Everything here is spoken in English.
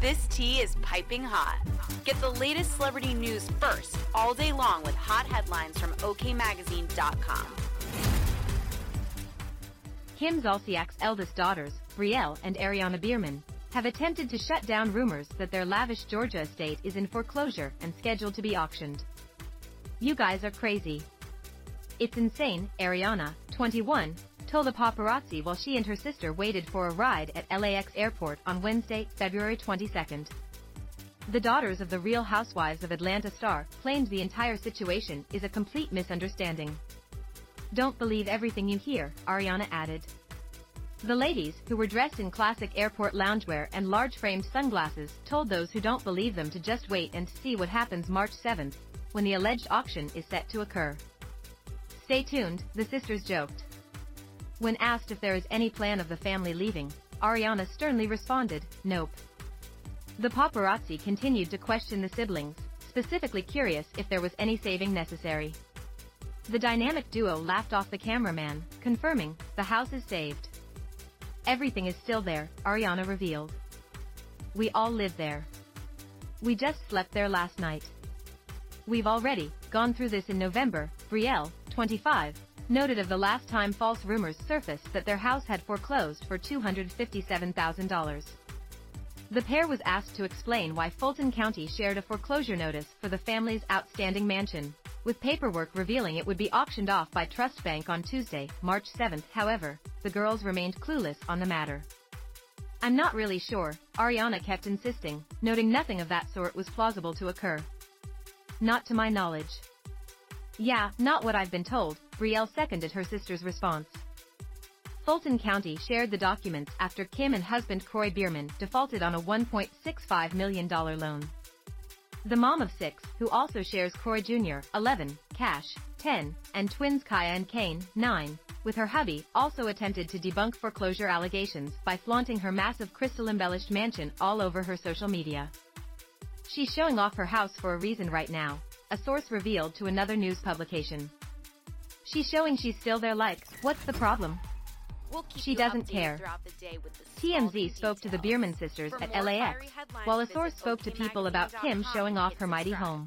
This tea is piping hot. Get the latest celebrity news first all day long with hot headlines from OKMagazine.com. Kim Zolciak's eldest daughters, Brielle and Ariana Biermann, have attempted to shut down rumors that their lavish Georgia estate is in foreclosure and scheduled to be auctioned. You guys are crazy. It's insane, Ariana, 21, told the paparazzi while she and her sister waited for a ride at LAX airport on Wednesday, February 22. The daughters of the Real Housewives of Atlanta star claimed the entire situation is a complete misunderstanding. Don't believe everything you hear, Ariana added. The ladies, who were dressed in classic airport loungewear and large-framed sunglasses, told those who don't believe them to just wait and see what happens March 7th, when the alleged auction is set to occur. Stay tuned, the sisters joked. When asked if there is any plan of the family leaving, Ariana sternly responded, nope. The paparazzi continued to question the siblings, specifically curious if there was any saving necessary. The dynamic duo laughed off the cameraman, confirming, the house is saved. Everything is still there, Ariana revealed. We all live there. We just slept there last night. We've already gone through this in November, Brielle, 25, noted of the last time false rumors surfaced that their house had foreclosed for $257,000. The pair was asked to explain why Fulton County shared a foreclosure notice for the family's outstanding mansion, with paperwork revealing it would be auctioned off by Truist Bank on Tuesday, March 7. However, the girls remained clueless on the matter. I'm not really sure, Ariana kept insisting, noting nothing of that sort was plausible to occur. Not to my knowledge. Yeah, not what I've been told, Brielle seconded her sister's response. Fulton County shared the documents after Kim and husband Kroy Biermann defaulted on a $1.65 million loan. The mom of six, who also shares Kroy Jr., 11, Cash, 10, and twins Kaia and Kane, 9, with her hubby, also attempted to debunk foreclosure allegations by flaunting her massive crystal-embellished mansion all over her social media. She's showing off her house for a reason right now, a source revealed to another news publication. She's showing she's still there like, what's the problem? We'll She doesn't care. the day with the TMZ spoke to the. Biermann sisters For at LAX, while a source spoke to people about Kim showing off her mighty home.